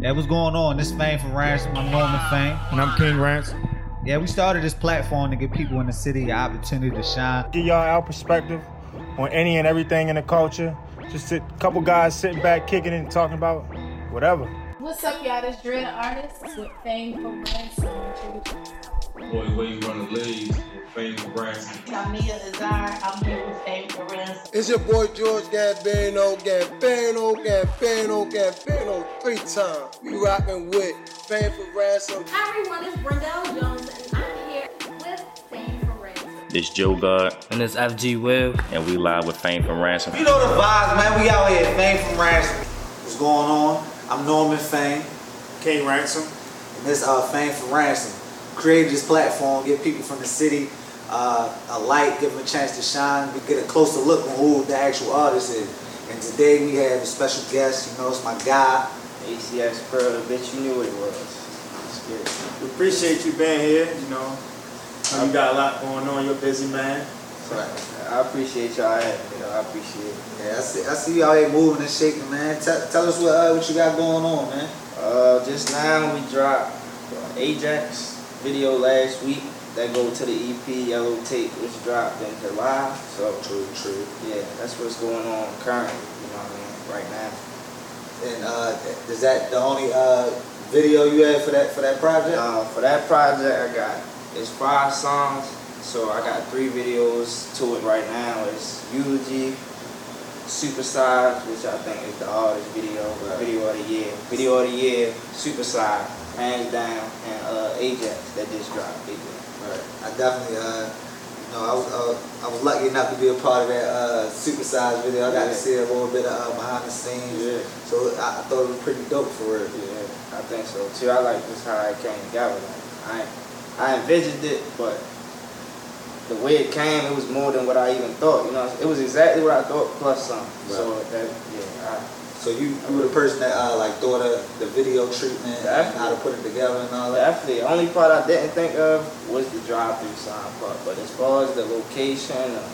Yeah, what's going on? This Fame for Ransom. I'm Norman Fame. And I'm King Ransom. Yeah, we started this platform to give people in the city an opportunity to shine. Give y'all our perspective on any and everything in the culture. Just a couple guys sitting back, kicking and talking about whatever. What's up, y'all? This Dread Artist with Fame for Ransom. Boy, way you run the league with Fame for Ransom. Tamia Azar, I'm here with Fame for Ransom. It's your boy George Gambino, Gambino, Gambino, Gambino, three times. We rocking with Fame for Ransom. Hi everyone, it's Brendel Jones and I'm here with Fame for Ransom. This Joe God, And it's FG Will. and we live with Fame from Ransom. You know the vibes, man. We out here at Fame from Ransom. What's going on? I'm Norman Fame. King Ransom. And this uh, Fame for Ransom. Created this platform, give people from the city uh, a light, give them a chance to shine. We get a closer look on who the actual artist is. And today we have a special guest. You know, it's my guy. ACS Pearl, bitch, you knew what it was. Let's it. We appreciate you being here. You know, you got a lot going on. You're a busy man. I appreciate y'all having me. I appreciate it. Yeah, I see, I see you out here moving and shaking, man. Tell, tell us what, uh, what you got going on, man. Uh, just now we dropped Ajax video last week. That go to the EP Yellow Tape, which dropped in July. So True, true. yeah, that's what's going on currently. You know what I mean? Right now. And uh, is that the only uh, video you had for that for that project? Uh, for that project, I got it's five songs, so I got three videos to it right now. It's Eulogy, Supersize, which I think is the hardest video, video of the year. Video of the year, Supersize, hands down, and uh, Ajax that just dropped. Ajax. Right. I definitely, uh, you know, I was uh, I was lucky enough to be a part of that uh, supersized video. I got to see a little bit of uh, behind the scenes. Yeah. So I, I thought it was pretty dope for it. Yeah, I think so too. I like just how it came together. Like, I I envisioned it, but the way it came, it was more than what I even thought. You know, it was exactly what I thought plus some. So that yeah, So you, you were the person that uh, like thought of the video treatment and how to put it together and all that. definitely. The only part I didn't think of was the drive-through sign part. But as far as the location, uh,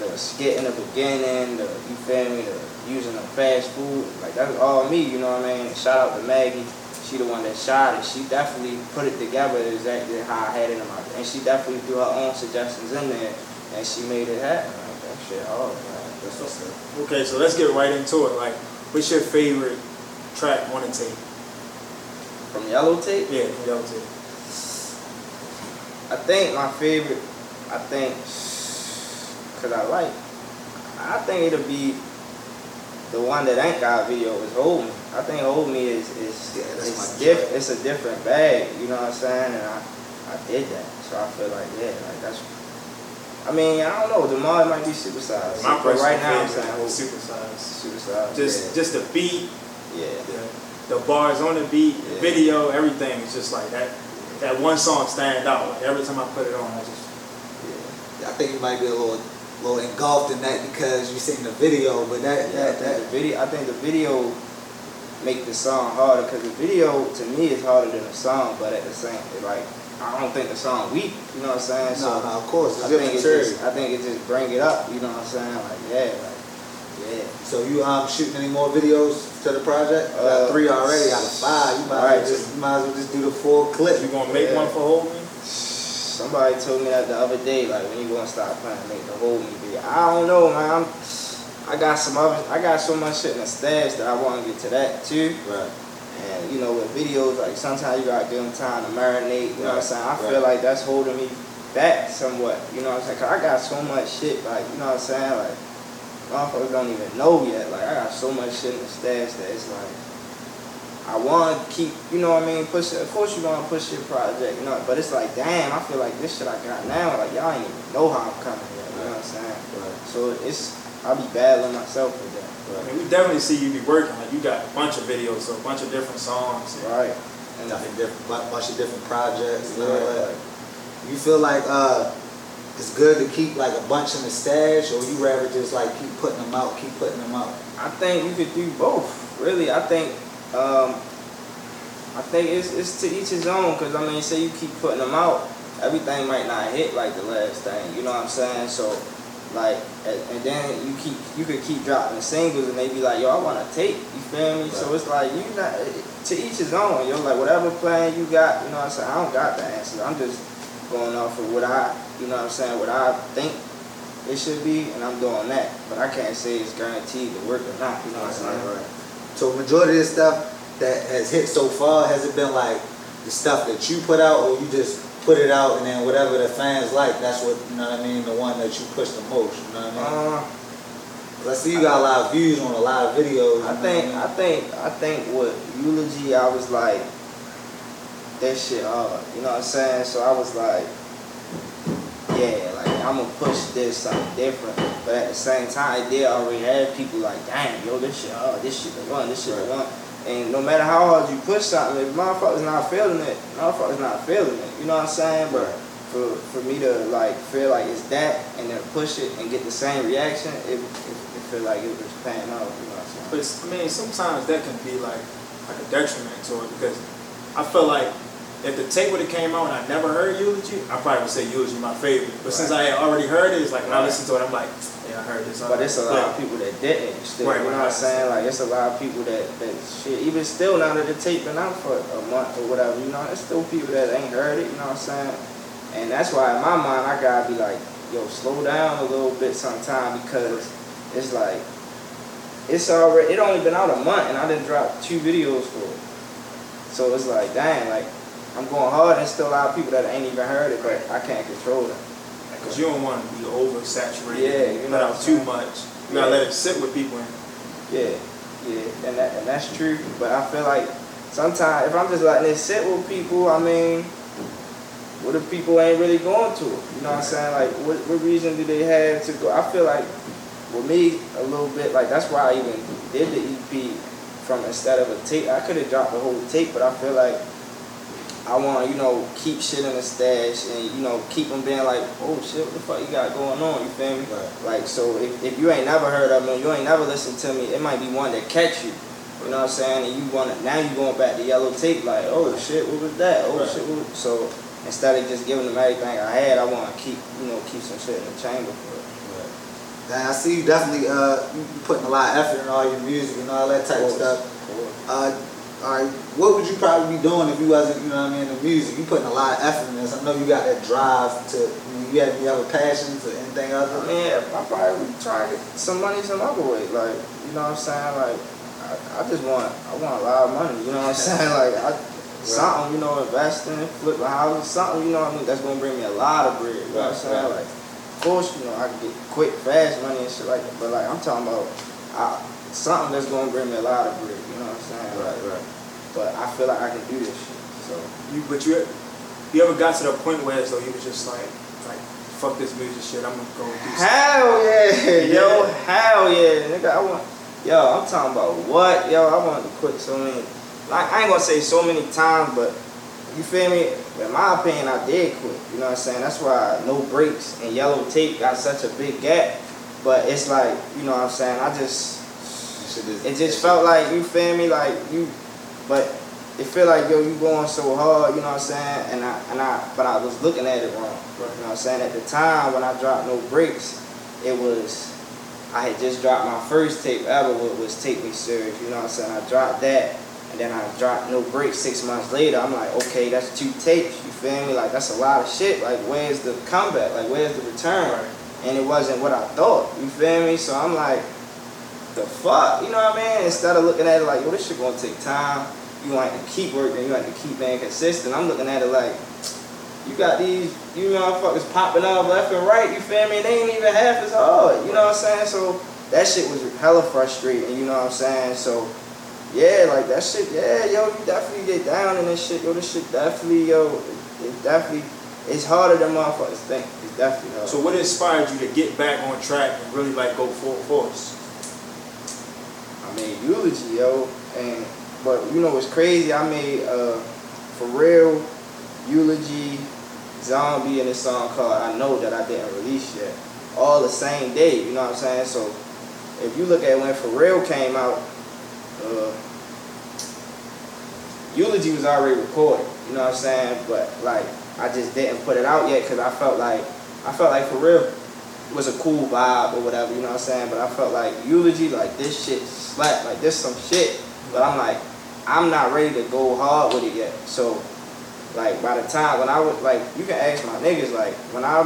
the skit in the beginning, the you feel me, the using the fast food, like that's all me. You know what I mean? Shout out to Maggie. She the one that shot it. She definitely put it together exactly how I had it in my. Head. And she definitely threw her own suggestions in there, and she made it happen. Like that shit hard. Man. That's what's up. Okay, so let's get right into it. Like, what's your favorite track on the tape? From Yellow Tape. Yeah, from Yellow Tape. I think my favorite, I think, cause I like, I think it'll be the one that ain't got a video is Hold Me. I think Hold Me is is Yeah, it's diff, it's a different bag. You know what I'm saying? And I, I did that, so I feel like yeah, like that's. I mean, I don't know. The mod might be supersized. My but personal right now I'm saying Hold is Me. Supersize. Supersized. Just, just the beat, yeah. the, the bars on the beat, the Yeah. video, everything is just like that. That one song stand out. Like, every time I put it on, I just yeah. I think you might be a little little engulfed in that because you seen the video, but that Yeah, that, that the video. I think the video make the song harder because the video to me is harder than the song, but at the same, like I don't think the song weak. You know what I'm saying? no, no, of course, it's I think it just, I think it just bring it up. You know what I'm saying? Like yeah, like yeah. So you um shooting any more videos to the project? You got Uh, three already out of five. You might, right. as well just, you might as well just do the full clip. You gonna make Yeah. one for Hold Me? Somebody told me that the other day, like when you gonna stop playing, make the whole me video. I don't know, man. I'm, I got some other, I got so much shit in the stash that I want to get to that too. Right. And you know, with videos, like sometimes you gotta give them time to marinate. You know what I'm saying? I Right, feel like that's holding me back somewhat. You know what I'm saying? Cause I got so much shit, like you know what I'm saying? Like motherfuckers don't even know yet. Like I got so much shit in the stash that it's like I want to keep. You know what I mean? Push. Of course you gonna push your project, you know. But it's like, damn, I feel like this shit I got now, like y'all ain't even know how I'm coming yet. You know what I'm saying? Right. So it's I be battling myself with that. I mean, we definitely see you be working. Like, you got a bunch of videos, so a bunch of different songs. Right. And different, different bunch of different projects. Yeah. that. You feel like uh, it's good to keep like a bunch in the stash, or you rather just like keep putting them out, keep putting them out? I think you could do both. Really, I think um, I think it's it's to each his own. Cause I mean, say you keep putting them out, everything might not hit like the last thing. You know what I'm saying? So Like, and, and then you keep you could keep dropping singles, and they be like, yo, I want to take. You feel me? So it's like you not to each his own. Yo, like whatever plan you got, you know what I'm saying. I don't got the answer. I'm just going off of what I, you know what I'm saying, what I think it should be, and I'm doing that. But I can't say it's guaranteed to work or not. You know what I'm saying? Right, right. So majority of the stuff that has hit so far, has it been like the stuff that you put out or you just put it out and then whatever the fans like, that's what, you know what I mean, the one that you push the most, you know what I mean? Uh, 'Cause I see you got a lot of views on a lot of videos. I think, what I think, I think with eulogy, I was like, that shit hard. You know what I'm saying? So I was like, yeah, like I'm gonna push this something different. But at the same time, I did already have people like, damn, yo, this shit hard, this shit the one, this shit the one. And no matter how hard you push something, if motherfuckers not feeling it, motherfuckers not feeling it. You know what I'm saying? But for for me to like feel like it's that and then push it and get the same reaction, it it, it feel like it was paying off. You know what I'm saying? But I mean, sometimes that can be like like a detriment to it because I feel like if the tape would have came out and I never heard Eulogy, I probably would say Eulogy my favorite. But since I had already heard it, it's like when I listen to it, I'm like, I heard this. But it's a lot of people that didn't still. Right, you know right, what I'm saying? Like it's a lot of people that that shit. Even still now that the tape been out for a month or whatever, you know, there's still people that ain't heard it. You know what I'm saying? And that's why in my mind I gotta be like, yo, slow down a little bit sometime because it's like it's already it only been out a month and I didn't drop two videos for it. So it's like, dang, like I'm going hard and still a lot of people that ain't even heard it, but I can't control them. Because you don't want to be oversaturated. Yeah, you know what out too much. You gotta let it sit with people. Yeah, yeah, and that and that's true. But I feel like sometimes if I'm just letting it sit with people, I mean, what if people ain't really going to it? You know what I'm saying? Like, what, what reason do they have to go? I feel like with me a little bit like that's why I even did the EP from instead of a tape. I could have dropped the whole tape, but I feel like I want to, you know, keep shit in the stash and, you know, keep them being like, oh shit, what the fuck you got going on? You feel me? Right. Like, so if, if you ain't never heard of me, you ain't never listened to me, it might be one that catch you. You know what I'm saying? And you want to, now you going back to yellow tape, like, oh shit, what was that? Oh Right. shit, what was, so instead of just giving them everything I had, I want to keep, you know, keep some shit in the chamber for it. Now, I see you definitely uh, you putting a lot of effort in all your music and all that type of stuff. Uh, all right, what would you probably be doing if you wasn't, you know what I mean, in the music? You putting a lot of effort in this. I know you got that drive to, you, know, you have, you have a passion for anything I other. mean, I probably would try to get some money some other way. Like, you know what I'm saying? Like, I, I just want, I want a lot of money. You know what I'm saying? Like, I, something, you know, investing, flip a house, something, you know what I mean? That's gonna bring me a lot of bread. You know what I'm saying? Like, of course, you know, I can get quick, fast money and shit like that. But like, I'm talking about uh, something that's gonna bring me a lot of bread. You know what I'm saying? Right, right. But I feel like I can do this shit. So. you, but you, you ever got to the point where so you was just like, like, fuck this music shit. I'm gonna go do something. Hell yeah, yo, hell yeah, nigga. I want, yo, I'm talking about what, yo. I wanted to quit so many, like I ain't gonna say so many times, but you feel me? In my opinion, I did quit. You know what I'm saying? That's why no breaks and yellow tape got such a big gap. But it's like, you know what I'm saying? I just, it just felt like you feel me, like you, but it feel like yo, you going so hard, you know what I'm saying? And I and I, but I was looking at it wrong. You know what I'm saying? At the time when I dropped No Breaks, it was I had just dropped my first tape ever, which was Take Me Serious. You know what I'm saying? I dropped that, and then I dropped No Breaks six months later. I'm like, okay, that's two tapes. You feel me? Like that's a lot of shit. Like where's the comeback? Like where's the return? And it wasn't what I thought. You feel me? So I'm like the fuck, you know what I mean? Instead of looking at it like, yo, this shit gonna take time. You gonna keep working. You have to keep being consistent. I'm looking at it like, you got these, you motherfuckers popping up left and right. You feel me? They ain't even half as hard. You know what I'm saying? So that shit was hella frustrating. You know what I'm saying? So yeah, like that shit. Yeah, yo, you definitely get down in this shit. Yo, this shit definitely, yo, it definitely. It's harder than motherfuckers think. It's definitely. So what inspired you to get back on track and really like go full force? I made eulogy, yo, and but you know what's crazy? I made uh for real eulogy, zombie, and a song called I Know that I didn't release yet. All the same day, you know what I'm saying? So if you look at when for real came out, uh, eulogy was already recorded. You know what I'm saying? But like I just didn't put it out yet because I felt like I felt like for real was a cool vibe or whatever, you know what I'm saying? But I felt like eulogy, like this shit slap, like this some shit. But I'm like, I'm not ready to go hard with it yet. So, like by the time when I was like, you can ask my niggas, like when I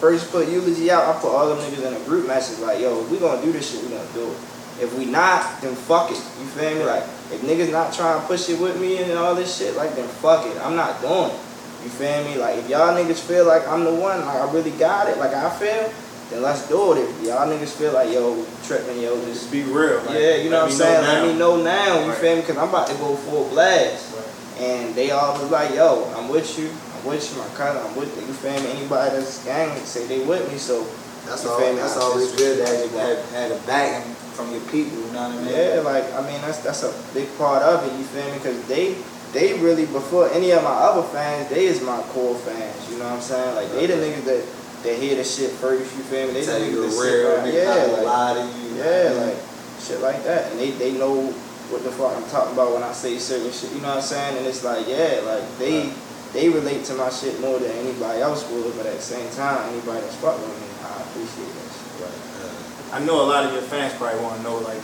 first put eulogy out, I put all them niggas in a group message, like, yo, if we gonna do this shit, we gonna do it. If we not, then fuck it. You feel me? Like, if niggas not trying to push it with me and all this shit, like, then fuck it. I'm not doing it. You feel me? Like, if y'all niggas feel like I'm the one, like I really got it, like I feel, then let's do it. If y'all niggas feel like, yo, tripping, yo, just Just be real. Like, yeah, you know what I'm saying? Let me know now, you Right. feel me? Because I'm about to go full blast. Right. And they all was like, yo, I'm with you. I'm with you, my cousin. I'm with you. You feel me? Anybody that's gang say they with me. So, That's You all. feel me? That's I always just- good that you had, had a backing from your people. You know what I mean? yeah, like, I mean, that's that's a big part of it. You feel me? Because they, they really, before any of my other fans, they is my core fans. You know what I'm saying? Like, they the niggas that, that hear the shit first. You feel me? They Tell you the real. Nigga Yeah, like, lie to you. Yeah, like shit like that. And they, they know what the fuck I'm talking about when I say certain shit, you know what I'm saying? And it's like, yeah, like they they relate to my shit more than anybody else would, but at the same time, anybody that's fuck with me, I appreciate that shit. Right. Uh, I know a lot of your fans probably want to know, like,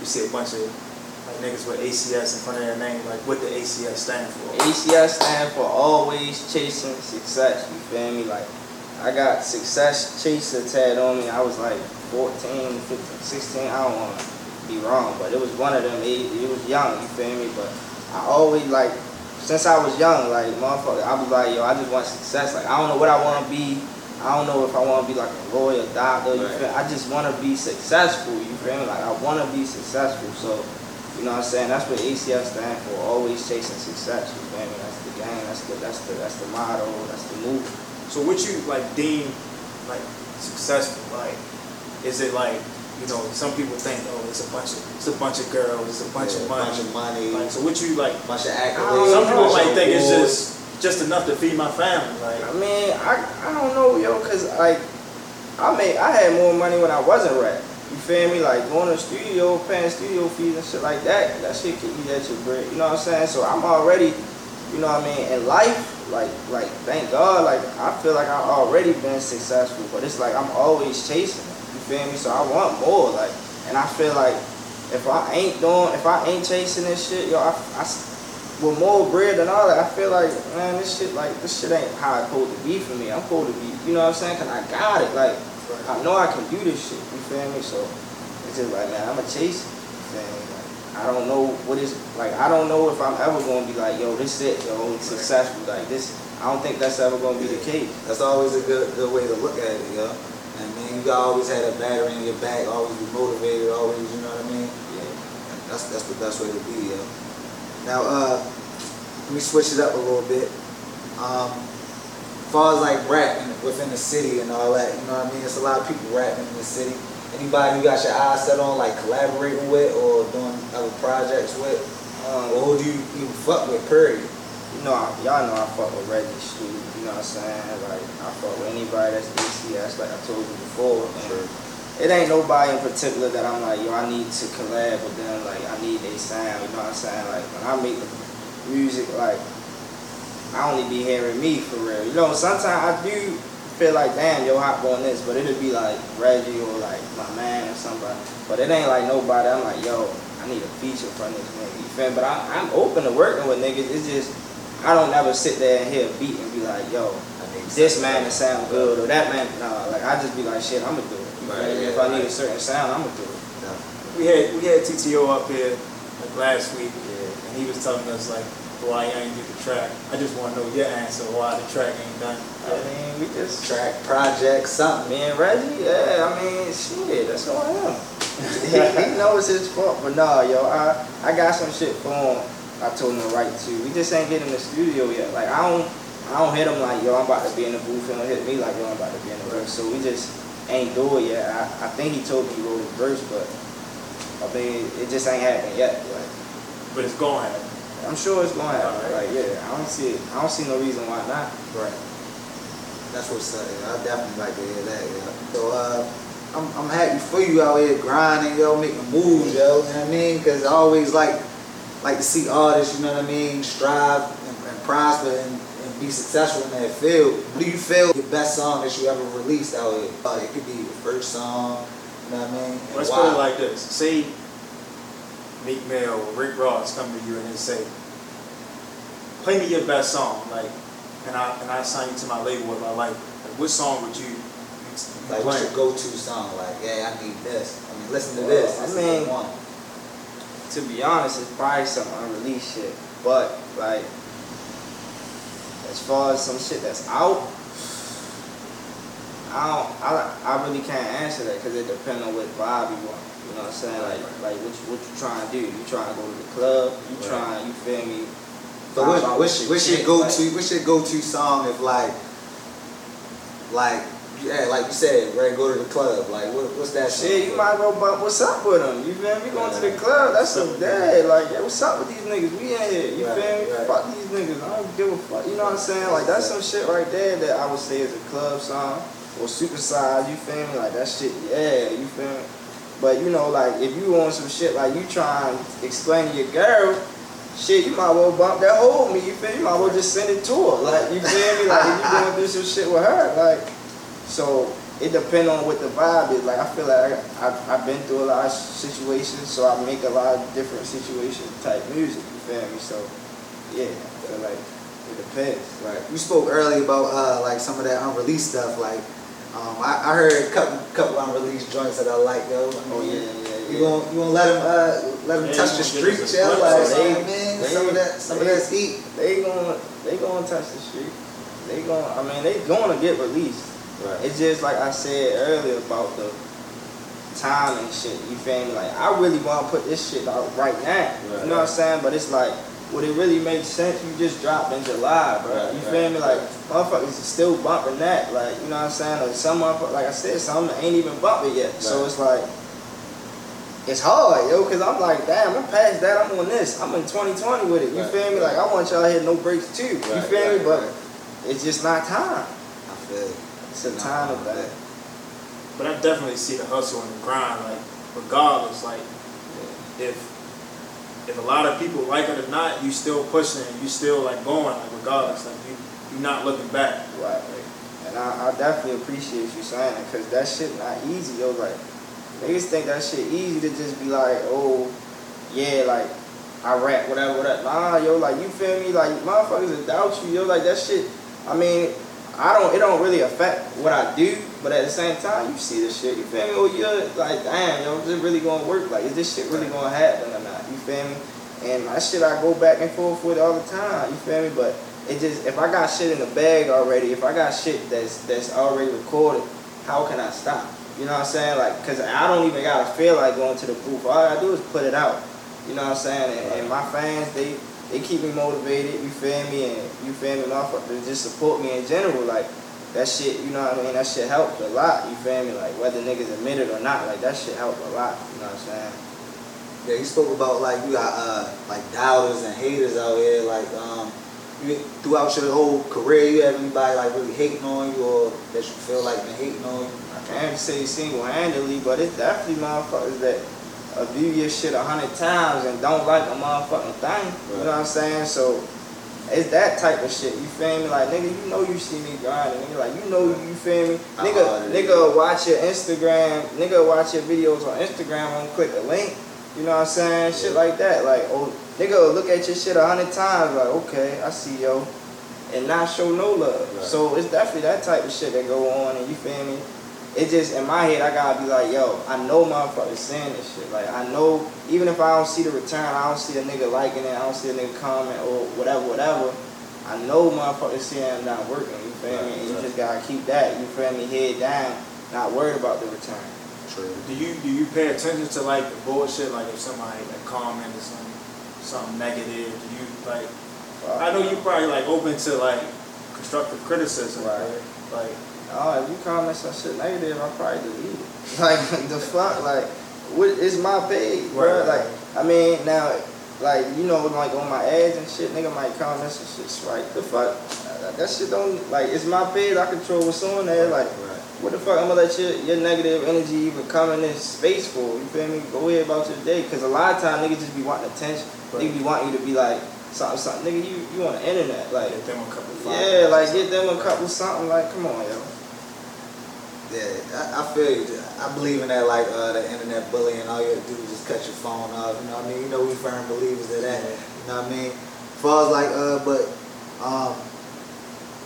you see a bunch of like niggas with ACS in front of their name, like what the ACS stand for. ACS stand for always chasing success, you feel me? Like I got success chaser tatted on me. I was like 14, 15, 16, I don't wanna be wrong, but it was one of them, it, it was young, you feel me? But I always like since I was young, like motherfucker, I was like, yo, I just want success. Like I don't know what I wanna be. I don't know if I wanna be like a lawyer, doctor, you Right. feel I just wanna be successful, you feel me? Like I wanna be successful. So you know what I'm saying? That's what ACS stand for. Always chasing success. You feel me? That's the game. That's the that's the that's the motto. That's the move. So what you like deem like successful? Like, is it like you know some people think oh it's a bunch of it's a bunch of girls, it's a bunch yeah, of money. bunch of money, Like, so what you like? bunch of I accolades. Some people know. might think it's just just enough to feed my family. Like, I mean, I I don't know, yo, cause like I made I had more money when I wasn't rap. You feel me? Like going to the studio, paying studio fees and shit like that. That shit can eat at your bread. You know what I'm saying? So I'm already, you know what I mean, in life, like like thank God, like I feel like I've already been successful. But it's like I'm always chasing it. You feel me? So I want more. Like and I feel like if I ain't doing if I ain't chasing this shit, yo, I, with more bread and all that, I feel like, man, this shit, like, this shit ain't how it's supposed to be for me. I'm supposed to be, you know what I'm saying? Cause I got it. Like, I know I can do this shit. You feel me? So it's just like, man, I'm a chase. Like, I don't know what is like. I don't know if I'm ever gonna be like, yo, this it, yo, it's successful. Like this, I don't think that's ever gonna be the case. That's always a good good way to look at it, yo. I mean, you always had a battery in your back, always be motivated, always, you know what I mean? Yeah. That's that's the best way to be, yo. Now, uh, let me switch it up a little bit. Um, as far as like rapping within the city and all that, you know what I mean? It's a lot of people rapping in the city. Anybody you got your eyes set on, like collaborating with or doing other projects with, Um, or who do you even fuck with? Period. you know, I, y'all know I fuck with Reggie Street. You know what I'm saying? Like, I fuck with anybody that's ACS, like I told you before. And It ain't nobody in particular that I'm like, yo, I need to collab with them. Like, I need their sound. You know what I'm saying? Like, when I make music, like, I only be hearing me for real. You know, sometimes I do feel like, damn, yo, hop on this, but it'll be like Reggie or like my man or somebody. But it ain't like nobody. I'm like, yo, I need a feature from this nigga. You feel me? But I, I'm open to working with niggas. It's just, I don't ever sit there and hear a beat and be like, yo, this man to sound good or that man. Nah, like I just be like, shit, I'm gonna do it. Right, yeah, if I need right. a certain sound, I'm gonna do it. we had we had TTO up here like last week, Yeah. and he was telling us like why you ain't get the track. I just want to know your answer why the track ain't done. I mean, we just Track, project, something. me and Reggie, yeah. I mean, shit, that's who I am. he, he knows his fault, but nah, yo, I I got some shit for him. I told him to write to. We just ain't get in the studio yet. Like I don't, I don't hit him like yo, I'm about to be in the booth. He don't hit me like yo, I'm about to be in the booth. So we just ain't do it yet. I, I think he told me he wrote his verse, but I mean, it just ain't happened yet. Like, But it's going to happen. I'm sure it's gonna happen. Alright. Like yeah, I don't see it. I don't see no reason why not. Right. That's what's up. Yeah. I definitely like to hear that. Yeah. So uh, I'm I'm happy for you out here grinding, yo, making moves, yo. You know what I mean? Because I always like like to see artists, you know what I mean, strive and, and prosper and, and be successful in that field. What do you feel your best song that you ever released out here? Uh, it could be your first song, you know what I mean? And Let's why? put it like this. Say Meek Mill or Rick Ross come to you and they say, play me your best song, like, and I and I sign you to my label if I like it. Like, what song would you, you, you Like, play? what's your go-to song? Like, yeah, I need this. I mean, listen to Well, this. I This mean- one. to be honest, it's probably some unreleased shit. But like, as far as some shit that's out, I don't, I, I really can't answer that because it depends on what vibe you want. You know what I'm saying? Like, like what you, what you trying to do? You trying to go to the club? You Right. trying? You feel me? So what, what's, what's your go-to? like- what's your go-to song if like, like, yeah, like you said, to go to the club? Like, what, what's that? Shit, you for? might go bump what's up with them. You feel me? Going to the club, that's some day. Like, yeah, what's up with these niggas? We in here. You Right, feel me? right. Fuck these niggas. I don't give a fuck. You know what I'm saying? Like, that's some shit right there that I would say is a club song. Or super size, you feel me? Like, that shit, yeah, you feel me? But, you know, like, if you want some shit, like, you trying to explain to your girl, shit, you might well bump that hold me, you feel me? You might well just send it to her. Like, you feel me? Like, if you going through some shit with her, like, so it depends on what the vibe is. Like I feel like I, I've, I've been through a lot of situations, so I make a lot of different situation type music. You feel me? So yeah, I feel like it depends. Right. You spoke earlier about uh, like some of that unreleased stuff. Like, um, I, I heard a couple couple unreleased joints that I like though. I mean, Oh yeah, yeah, You yeah. gonna you gonna let them uh, let them Yeah, touch the gonna give us streets, a yeah? glimpse Like, some, they- man, they- some of that some of they- that heat. They gonna they gonna touch the street. They gonna I mean they gonna get released. Right. It's just like I said earlier about the time and shit. You feel me? Like I really want to put this shit out right now. Right, you know what I'm saying? But it's like, would it really make sense? You just dropped in July, bro. Right, you right, feel me? Like motherfuckers is still bumping that. Like you know what I'm saying? Like some motherfuckers, like I said, some ain't even bumping yet. So it's like. It's hard, yo, cause I'm like, damn, I'm past that. I'm on this. I'm in 2020 with it. You Right, feel me? Like I want y'all to hit no breaks too. you Right, feel me? right, But it's just not time. I feel it. It's a No, time of that. But I definitely see the hustle and the grind, like regardless, like if if a lot of people like it or not, you still pushing you still like going, like regardless, like you you not looking back. Right. And I, I definitely appreciate you saying it because that shit not easy, yo. Like, niggas think that shit easy to just be like, oh, yeah, like, I rap, whatever, whatever. Nah, yo, like, you feel me? Like, motherfuckers will doubt you, yo. Like, that shit, I mean, I don't, it don't really affect what I do, but at the same time, you see this shit, you feel me? Oh, you're like, damn, yo, is this really gonna work? Like, is this shit really gonna happen or not? Feel me? And my shit I go back and forth with all the time, you feel me? But it just if I got shit in the bag already, if I got shit that's that's already recorded, how can I stop? You know what I'm saying? Like, cause I don't even gotta feel like going to the booth. All I do is put it out. You know what I'm saying? And, and my fans, they they keep me motivated. You feel me? And you feel me? Motherfuckers just support me in general. Like that shit. You know what I mean? That shit helped a lot. You feel me? Like whether niggas admit it or not, like that shit helped a lot. You know what I'm saying? Yeah, you spoke about like you got uh like doubters and haters out here. Like um, you throughout your whole career, you have anybody like really hating on you or that you feel like been hating on you? I can't say single-handedly, but it's definitely motherfuckers that view your shit a hundred times and don't like a motherfucking thing. You know what I'm saying? So it's that type of shit. You feel me? Like nigga, you know you see me grinding. Nigga, like you know you feel me? Nigga, nigga watch your Instagram. Nigga watch your videos on Instagram and click a link. You know what I'm saying? Shit like that. Like oh, nigga look at your shit a hundred times. Like okay, I see yo, and not show no love. Right. So it's definitely that type of shit that go on, and you feel me? It just in my head, I gotta be like, yo, I know motherfuckers saying this shit. Like I know, even if I don't see the return, I don't see a nigga liking it, I don't see a nigga comment or whatever, whatever. I know motherfuckers saying I'm not working. You feel me? And you just gotta keep that. You feel me? Head down, not worried about the return. True. Do you do you pay attention to like the bullshit? Like if somebody like commented something something negative, do you like? I know you probably like open to like constructive criticism, Right. right? Like Oh, if you comment some shit negative, I'll probably delete it. Like the fuck, like what it's my page, bro. Right, Like I mean now, like you know, like on my ads and shit, nigga might comment some shit. Right? The fuck, that, that shit don't like it's my page. I control what's on there. Like. What the fuck I'm gonna let your, your negative energy even come in this space for? You feel me? Go ahead about your day. Cause a lot of time niggas just be wanting attention. Right. Niggas be wanting you to be like, something, something. Nigga, you you on the internet, like Get them a couple. yeah, like get them a couple something. Like come on, yo. Yeah, I, I feel you. I believe in that, like uh, the internet bullying. All you have to do is just cut your phone off. You know what I mean? You know we firm believers of that. You know what I mean? As far as like, uh, but um,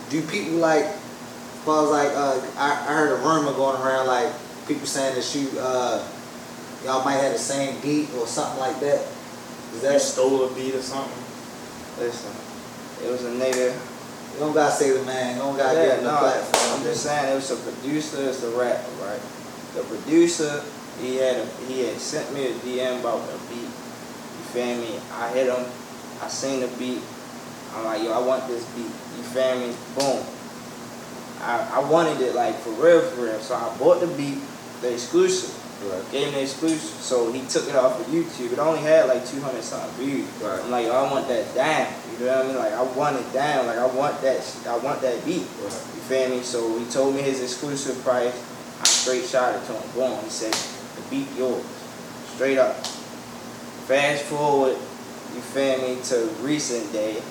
do people like? As far as like, uh, I, I heard a rumor going around like people saying that you, uh, y'all might have the same beat or something like that. Is That that? stole a beat or something. Listen, it was a nigga. You don't gotta say the man. You don't gotta Yeah, give him the no, platform. I'm just saying it was a producer, it's a rapper, right? The producer, he had a, he had sent me a DM about a beat. You feel me? I hit him. I seen the beat. I'm like, yo, I want this beat. You feel me? Boom. I, I wanted it like for real, for real. So I bought the beat, the exclusive. Gave him the exclusive. So he took it off of YouTube. It only had like 200 something views. Right. I'm like, yo, I want that down. You know what I mean? Like I want it down. Like I want that. I want that beat. You feel me? So he told me his exclusive price. I straight shot it to him. Boom. He said, the beat yours. Straight up. Fast forward, you feel me, to recent day.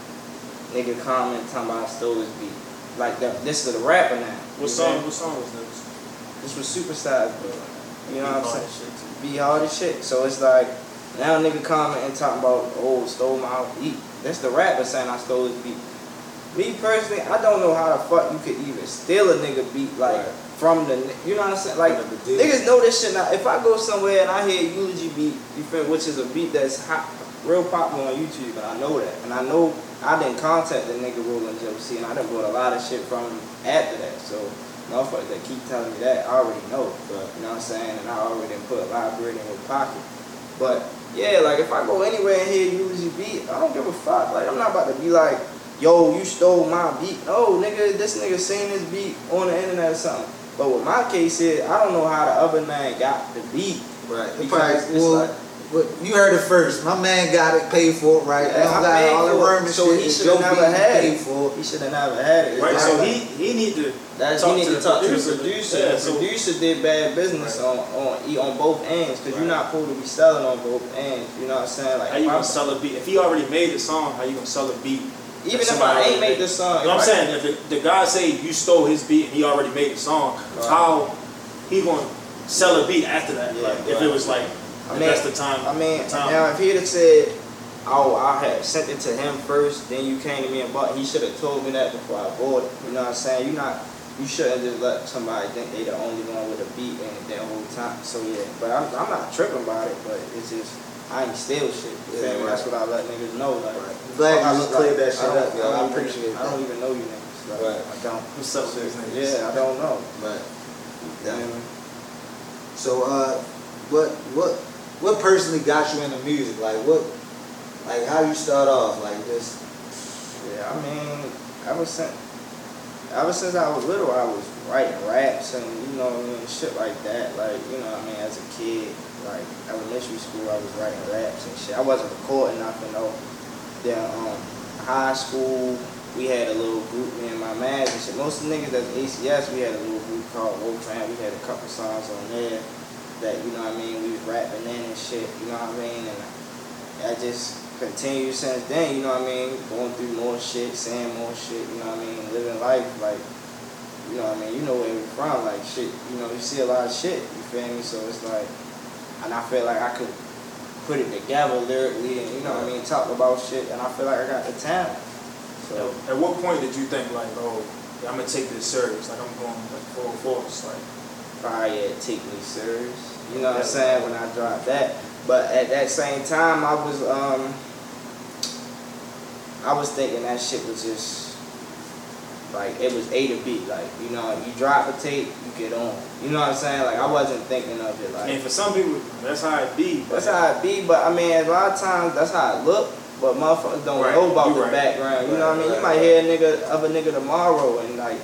Nigga comment talking about I stole his beat. Like the, this is the rapper now. What song? me? What song was this? This was supersized, bro. You know what I'm saying? that shit, too. Be hard as shit. So it's like now nigga commenting talking about oh stole my beat. That's the rapper saying I stole his beat. Me personally, I don't know how the fuck you could even steal a nigga beat like Right. from the you know what I'm saying? Like niggas know this shit now. If I go somewhere and I hear eulogy beat, you feel which is a beat that's hot, real popular on YouTube, and I know that, and I know I didn't contact the nigga Roland JC, and I done bought a lot of shit from him after that. So motherfuckers that keep telling me that, I already know. But You know what I'm saying? And I already done put a lot of bread in your pocket. But yeah, like if I go anywhere and hear Uzi beat, I don't give a fuck. Like I'm not about to be like, yo, you stole my beat. No, nigga, this nigga seen this beat on the internet or something. But what my case is, I don't know how the other man got the beat. Right. Because it's well, like- but you heard it first. My man got it paid for, right? Yeah, you don't I got paid all the for it, rumor so shit. he shoulda never beat, you had it. for. He should have never had it. Right. It's So he he need to That's talk he need to to the talk to producer. the producer. Yeah, the so- producer did bad business on on e- on both ends because you're not supposed to be selling on both ends. You know what I'm saying? Like How you gonna sell a beat? If he already made the song, how you gonna sell a beat? even if I ain't already made the song, You know what I'm right? saying? If the, the guy say you stole his beat and he already made the song, Right. how he gonna sell a beat after that? Yeah, like if it was like I mean, that's the time. I mean, time. now if he'd have said, "Oh, I had sent it to him first, then you came to me and bought," he should have told me that before I bought it. You know what I'm saying? You not, you shouldn't just let somebody think they the only one with a beat and the whole time. So yeah, but I'm, I'm not tripping about it. But it's just I ain't steal shit. Yeah, me? That's what I let niggas know. Like, Glad I you look just cleared that shit up, yo. I don't appreciate it. I don't even know you niggas. Like, Right. I don't. What's up with these niggas? Yeah, I don't know. Right. You know what I mean? So, uh, what, what, what personally got you into music? Like, what, like, how you start off? Like, just, Yeah, I mean, ever since ever since I was little, I was writing raps and you know, mean, shit like that. Like, you know, I mean, as a kid, like elementary school, I was writing raps and shit. I wasn't recording nothing though. Then, um, high school, we had a little group, me and my man and shit. Most of the niggas that's ACS, we had a little group called Wolfman. We had a couple songs on there that, you know what I mean, we was rapping in and shit, you know what I mean? And I just continued since then, you know what I mean? Going through more shit, saying more shit, you know what I mean? Living life, like, you know what I mean? You know where we're from, like, shit, you know, you see a lot of shit, you feel me? So it's like, and I feel like I could put it together lyrically and, you know what I mean, talk about shit, and I feel like I got the talent. So, At, at what point did you think like, oh, I'm gonna take this serious? Like I'm going like full force. Like had Take Me Serious, you know what I'm saying, when I dropped that. But at that same time, I was, um, I was thinking that shit was just like it was A to B. Like you know, you drop a tape, you get on. You know what I'm saying? Like I wasn't thinking of it I mean, like for some people, that's how it be. but- that's how it be. But I mean, a lot of times that's how it look. But motherfuckers don't Right, know about you the right. background. You know what I mean? Right, You might hear a nigga of a nigga tomorrow and like.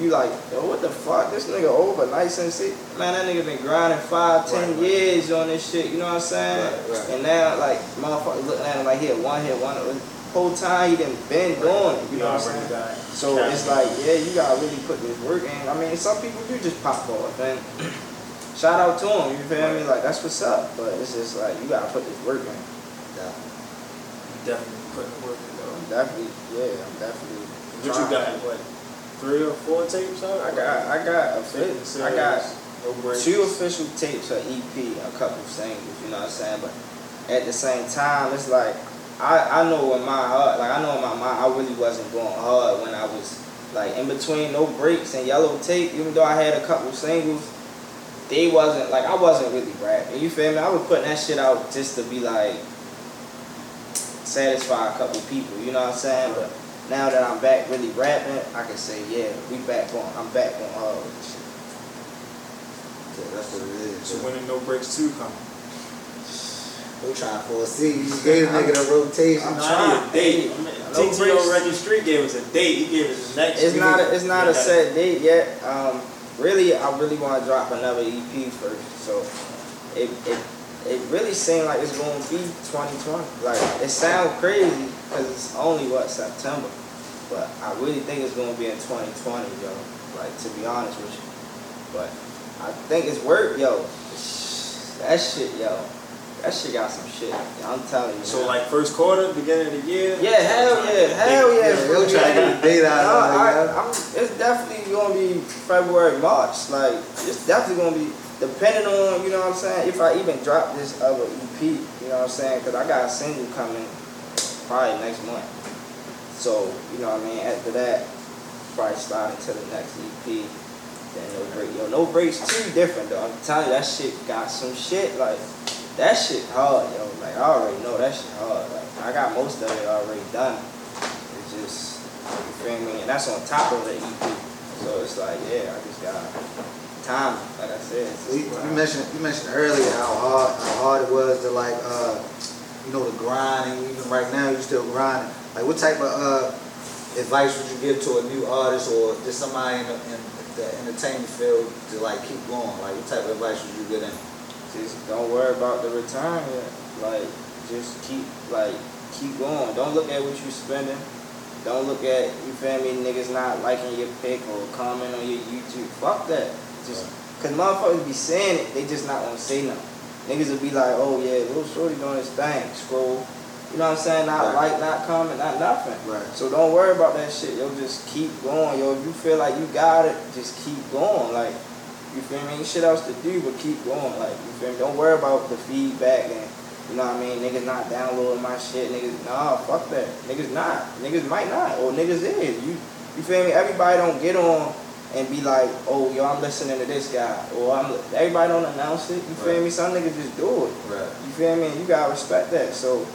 You like, yo, what the fuck? This nigga over nice and sick. Man, that nigga been grinding five, ten Right, right. years on this shit. You know what I'm saying? Right, right. And now, like, motherfuckers looking at him like he had one hit, one. Whole time he done been doing it. You know what I'm saying? So it's like, yeah, you gotta really put this work in. I mean, some people do just pop off, and shout out to them. You feel me? Like that's what's up. But it's just like you gotta put this work in. yeah. definitely. putting the work in though. I'm definitely, yeah, I'm definitely. What you got? What? Three or four tapes out? I got, I got a. I got no two official tapes, an EP, a couple singles. You know what I'm saying? But at the same time, it's like I, I know in my heart, like I know in my mind, I really wasn't going hard when I was like in between no breaks and yellow tape. Even though I had a couple singles, they wasn't like I wasn't really rapping. You feel me? I was putting that shit out just to be like satisfy a couple people. You know what I'm saying? But now that I'm back really rapping, I can say, yeah, we back on. I'm back on hard with this shit. Yeah, that's what it is. So when the no breaks two come? We trying for a seat. You gave a nigga the rotation. I'm trying. a date. No TTO breaks. Record Street gave us a date. He gave us the next. It's not a, it's not a set date yet. Um, really, I really want to drop another EP first. So it it it really seemed like it's going to be 2020. Like it sounds crazy because it's only what September, but I really think it's going to be in 2020, yo. Like to be honest with you, but I think it's worth, yo. That shit, yo. That shit got some shit. I'm telling you. So man. like first quarter, beginning of the year. Yeah, hell yeah, hell yeah. Yeah, we'll try to get the out No, I, I'm, it's definitely gonna be February, March. Like, it's definitely gonna be depending on, you know what I'm saying. If I even drop this other EP, you know what I'm saying, because I got a single coming probably next month. So, you know what I mean. After that, probably slide into the next EP. Then no break, yo, no breaks too different though. I'm telling you, that shit got some shit like. That shit hard, yo. Like I already know that shit hard. Like I got most of it already done. It's just you feel me, and that's on top of the EP. So it's like, yeah, I just got time. Like I said, You, you mentioned you mentioned earlier how hard how hard it was to like uh you know the grind and even right now you're still grinding. Like what type of uh advice would you give to a new artist or just somebody in the, in the entertainment field to like keep going? Like what type of advice would you give them? Just don't worry about the return. yet. Like just keep like keep going. Don't look at what you're spending. Don't look at you feel me niggas not liking your pic or comment on your YouTube. Fuck that. Just cause motherfuckers be saying it, they just not gonna say nothing. Niggas will be like, oh yeah, little shorty doing his thing. Scroll. You know what I'm saying? Not Right. like, not comment, not nothing. Right. So don't worry about that shit. Yo, just keep going. Yo, if you feel like you got it, just keep going. Like, you feel me? Ain't shit else to do but keep going. Like, you feel me? Don't worry about the feedback and, you know what I mean? Niggas not downloading my shit. Niggas, nah, fuck that. Niggas not. Niggas might not. Or niggas is. You, you feel me? Everybody don't get on and be like, oh, yo, I'm listening to this guy. Or I'm, everybody don't announce it. You feel Right. me? Some niggas just do it. Right. You feel me? And you gotta respect that. So,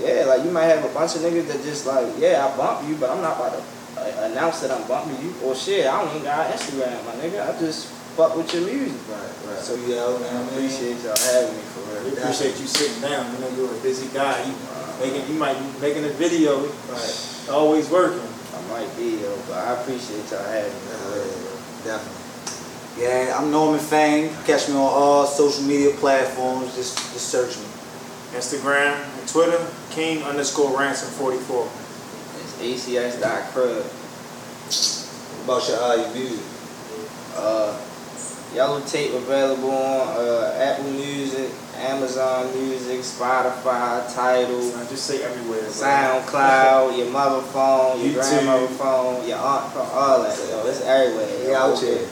yeah, like you might have a bunch of niggas that just like, yeah, I bump you, but I'm not about to uh, announce that I'm bumping you. Or shit, I don't even got Instagram, my nigga. I just fuck with your music. Right, right. So, yeah, I man, appreciate y'all having me for real. We real. appreciate you sitting down. You know you're a busy guy. You making you might be making a video. Right. Always working. I might be, yo, but I appreciate y'all having me for real. Yeah, definitely. Yeah, I'm Norman Fame. Catch me on all social media platforms. Just just search me. Instagram and Twitter, King underscore ransom 44. It's ACS.crud. What about your uh, your music? Uh, Yellow Tape available on uh, Apple Music, Amazon Music, Spotify, Tidal. I just say everywhere. SoundCloud, your mother phone, your YouTube. grandmother phone, your aunt phone, all that. Yo, it's everywhere. Yo. out here.